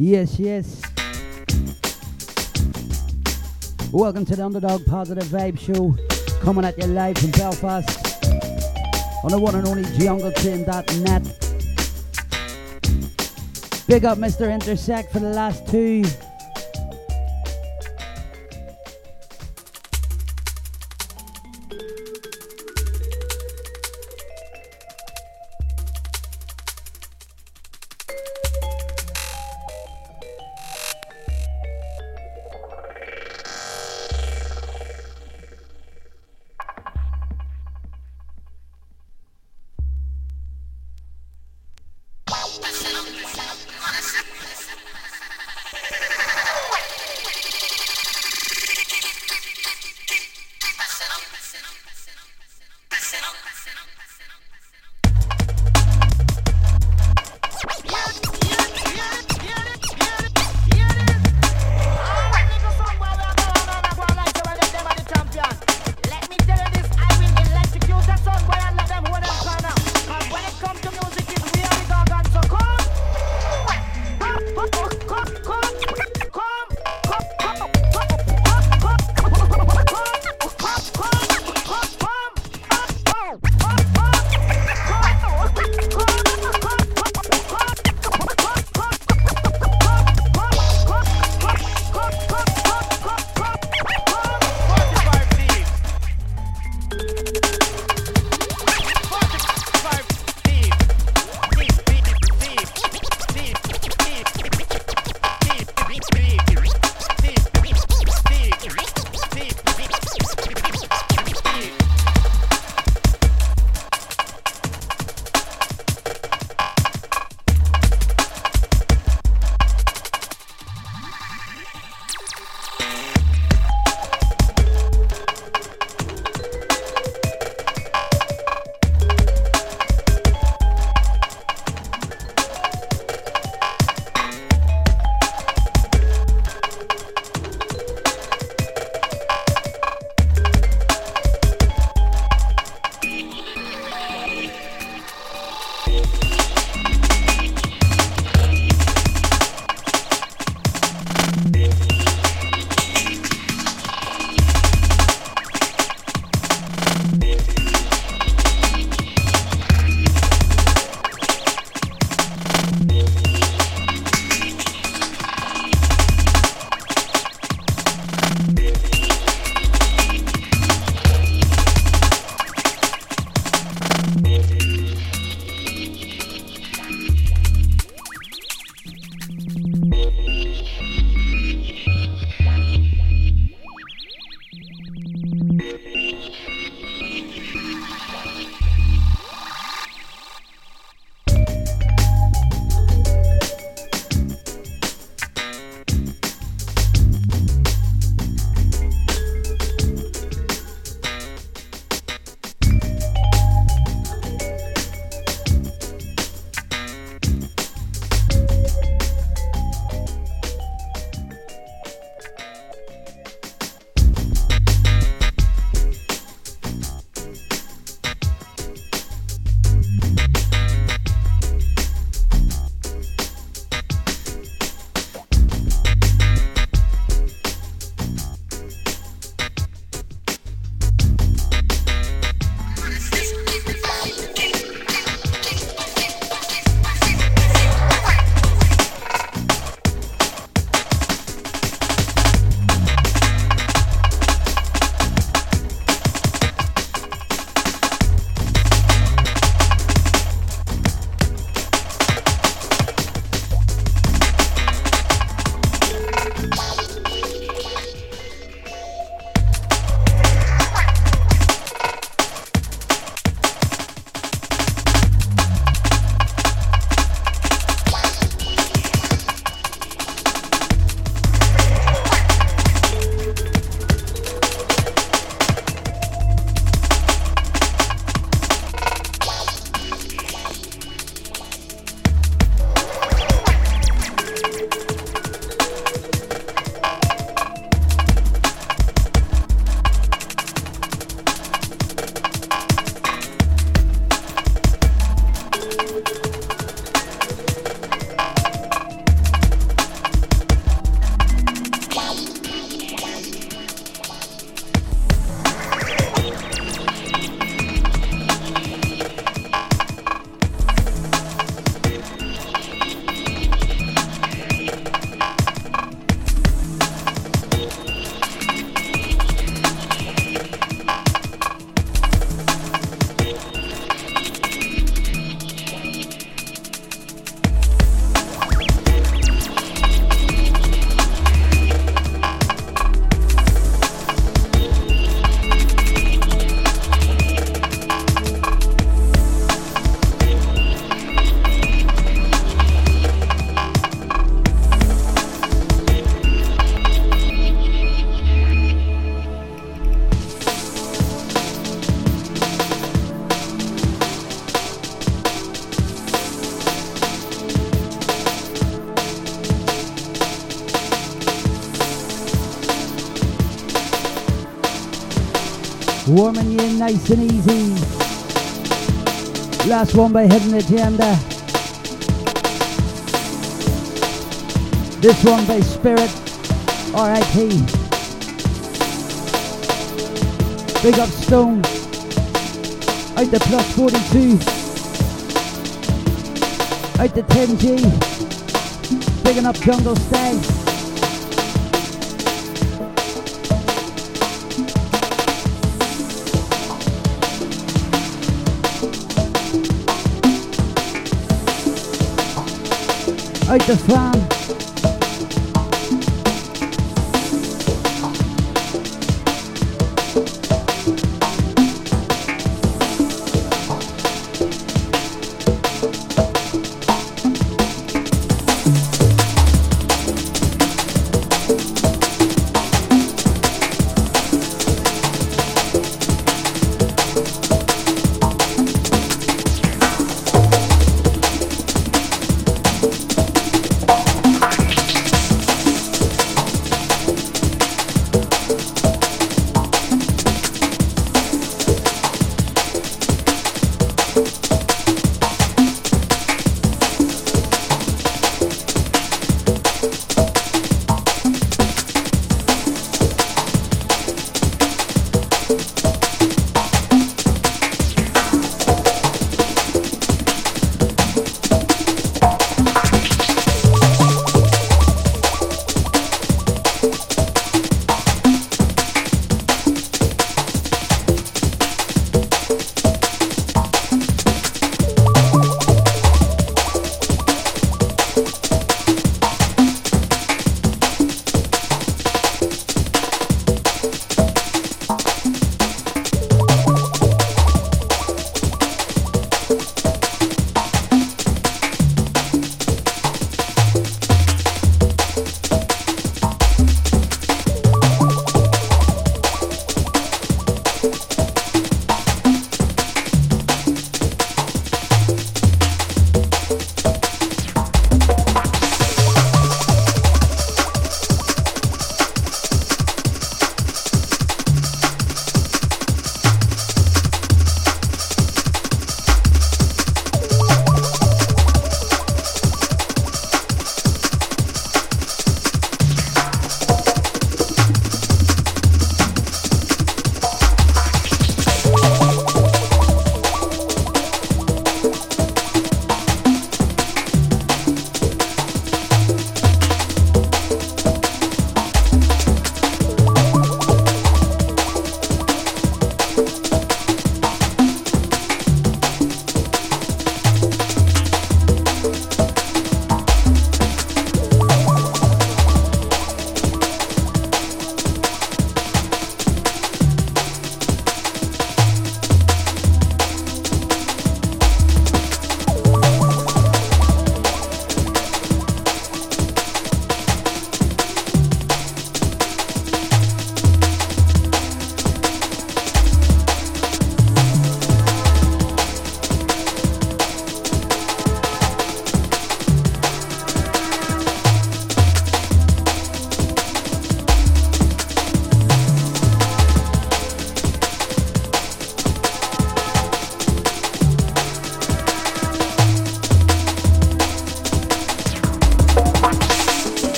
Yes, yes. Welcome to the Underdog Positive Vibe Show, coming at you live from Belfast on the one and only JungleTrain.net. Big up Mr. Intersect for the last two. Warming you in nice and easy. Last one by Hidden Agenda. This one by Spirit. R.I.P. Big up Stone. Out the plus 42. Out the 10G. Bigging up Jungle Stay. Out the fan.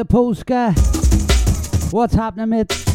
The Polska. What's happening, mate?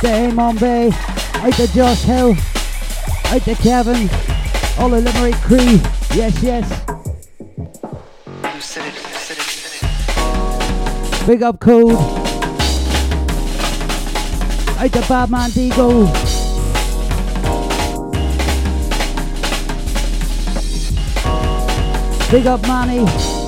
Out to Amon Bay. Out to Josh Hill. Out to Kevin. All the Limerick crew. Yes, yes. Big up code. Out to Badman Digo. Big up Manny.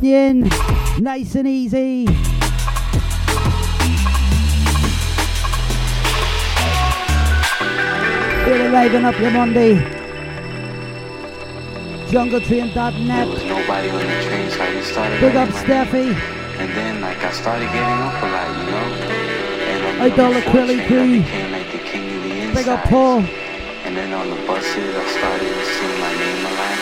Nice and easy. Really liven up your Monday. JungleTrain.net. Nobody on the train, so I just started. Big up Steffi. And then, like, I started getting up a lot, you know. And on I the Quilly train, Cree. I became like the king of the inside. Big up Paul. And then on the buses, I started seeing my name a lot.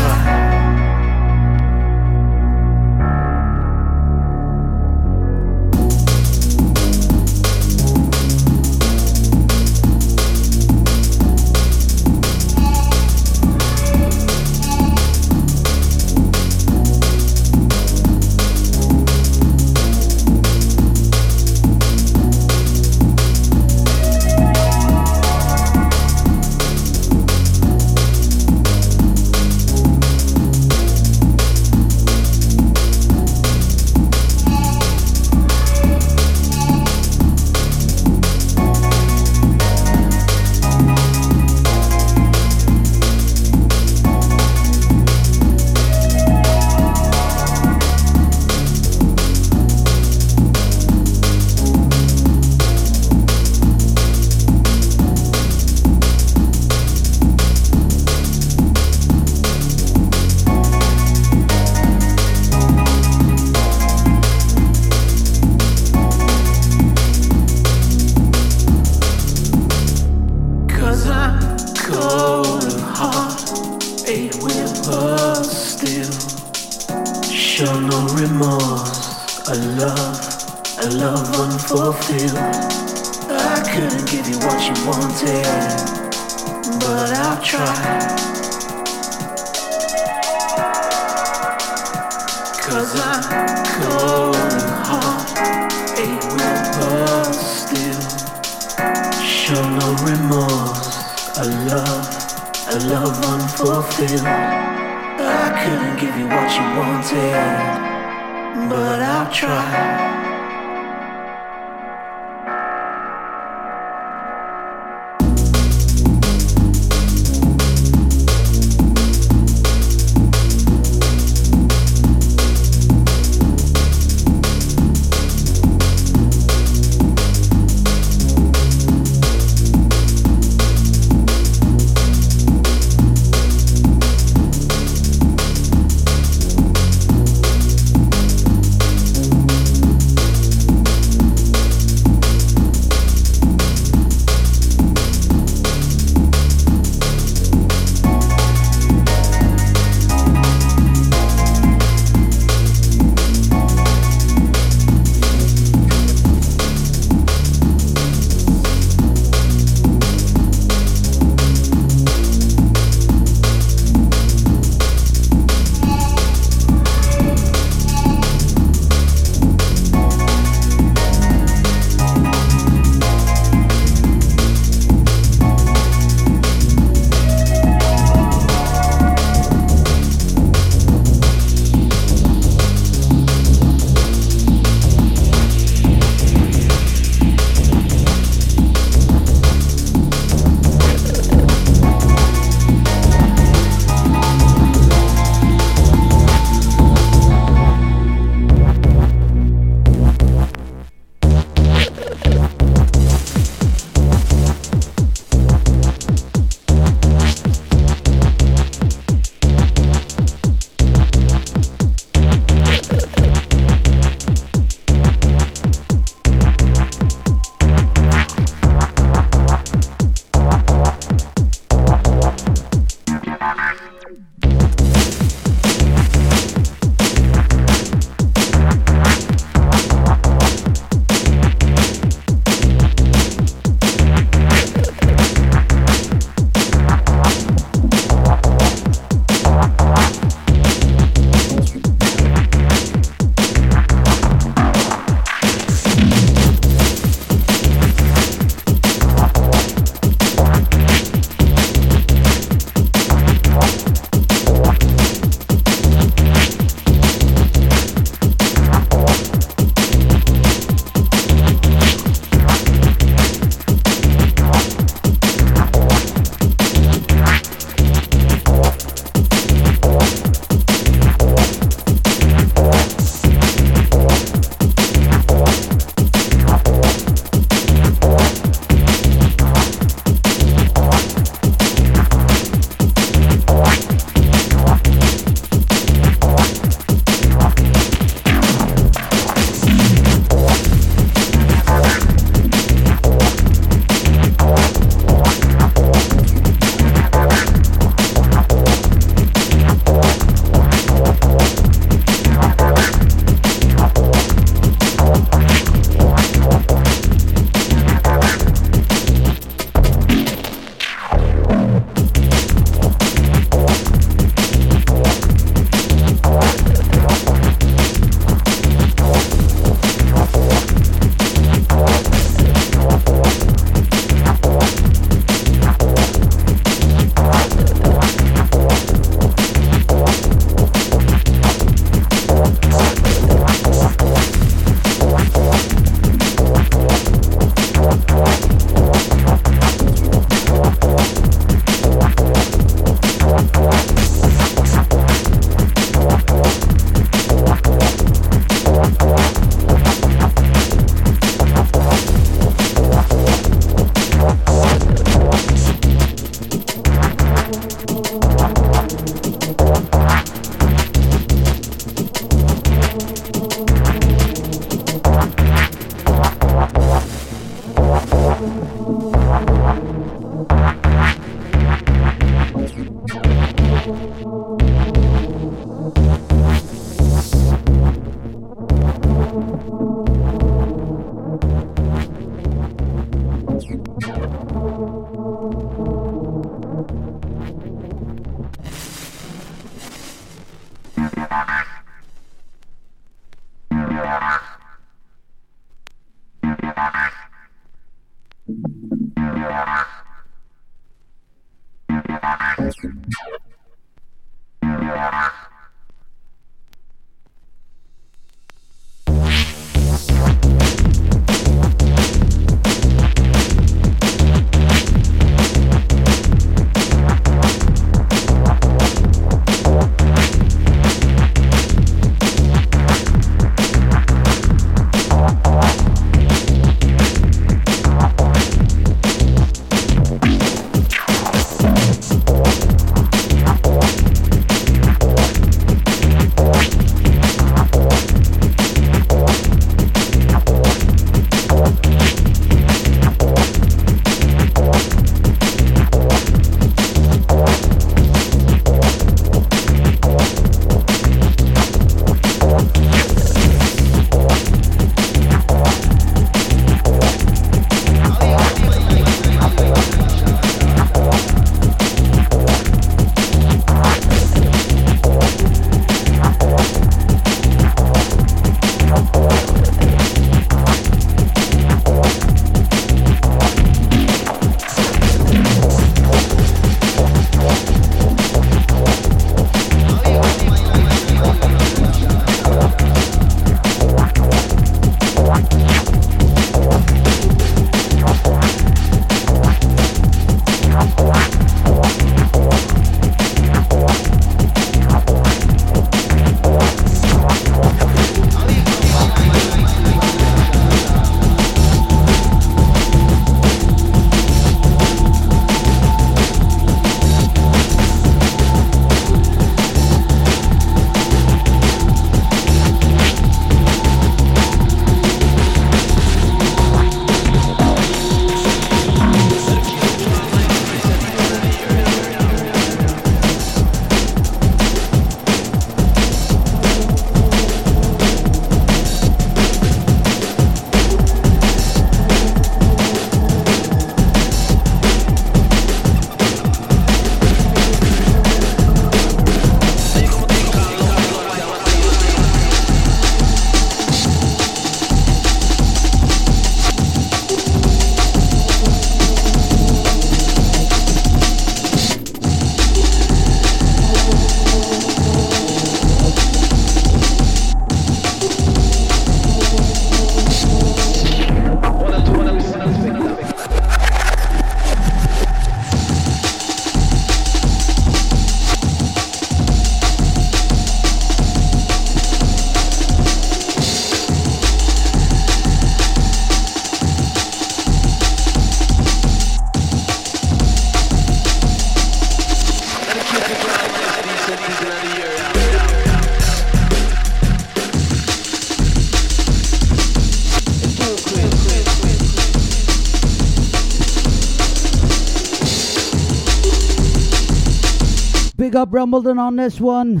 Big Rumbleton on this one.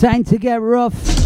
Time to get rough.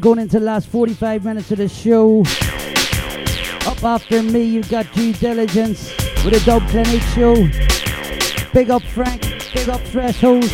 Going into the last 45 minutes of the show. Up after me, you've got due diligence with a dub clinic show. Big up Frank, big up Threshold.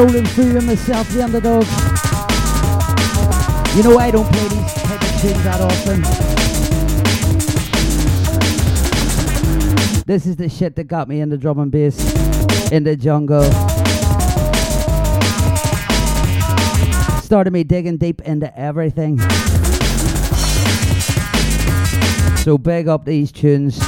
Rolling through with myself, the Undadog. You know I don't play these type of tunes that often. This is the shit that got me in the drum and bass in the jungle. Started me digging deep into everything. So big up these tunes.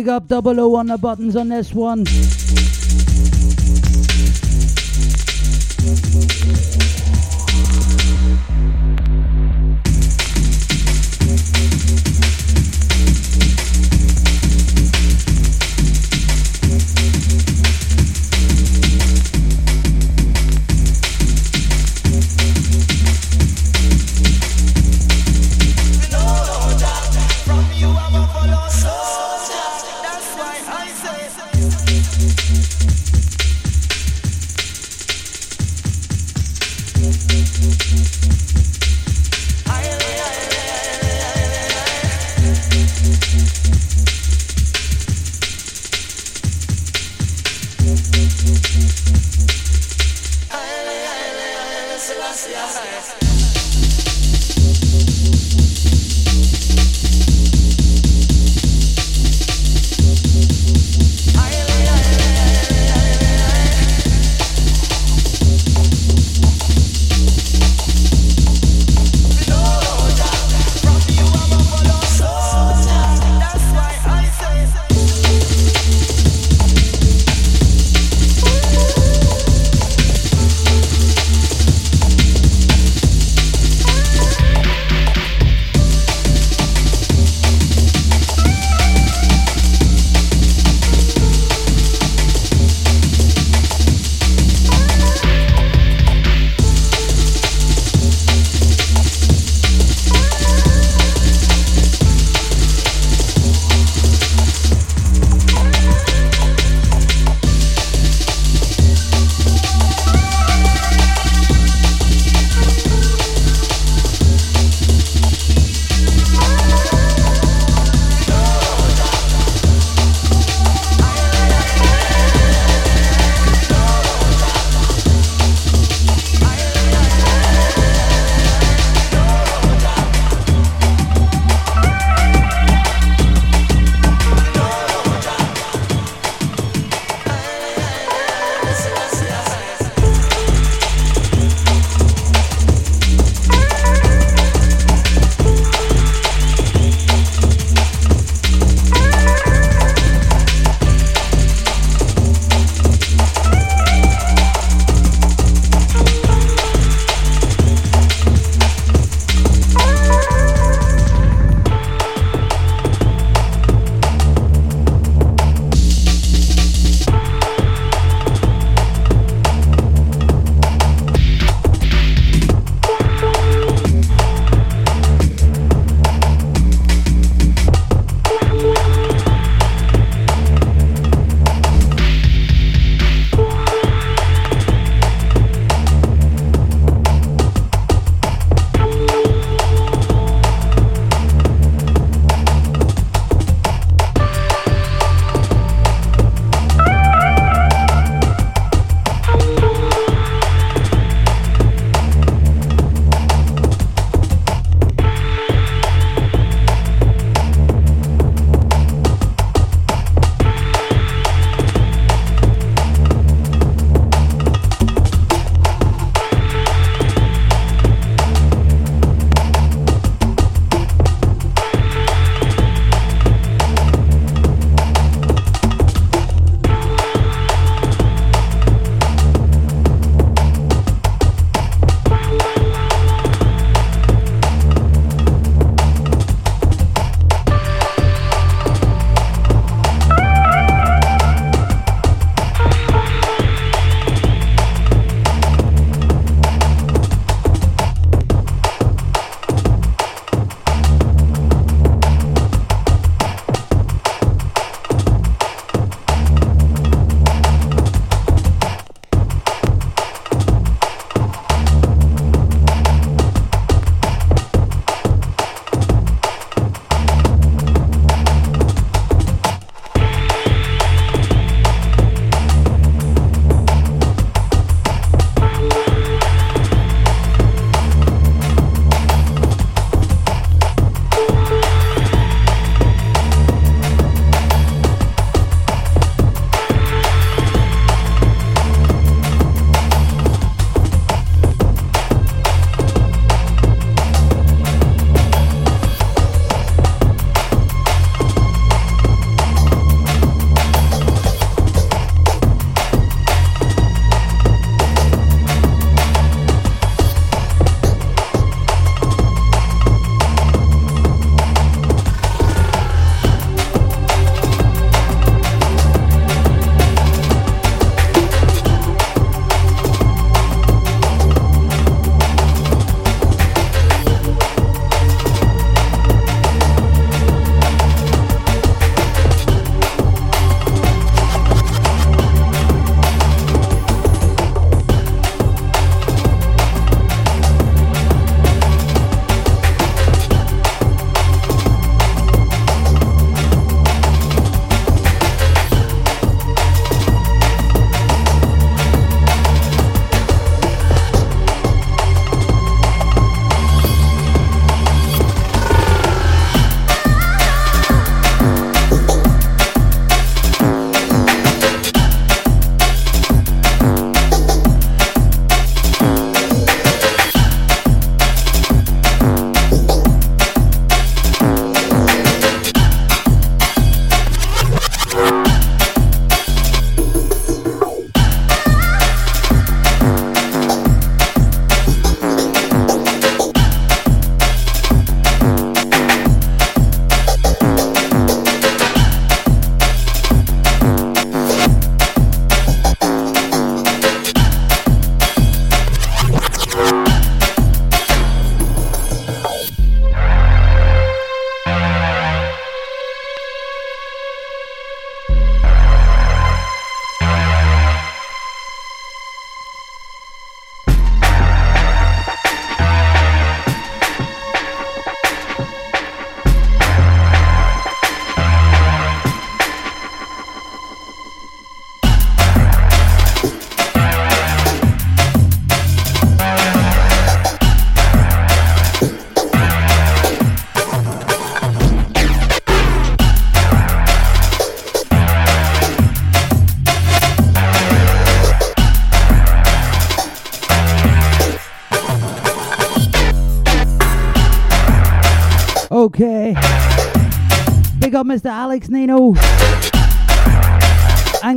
Big up double O on the buttons on this one.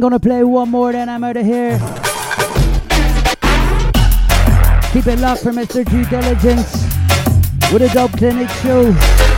Gonna play one more, then I'm out of here. Keep it locked for Mr. Due Diligence with a Dub Clinic show.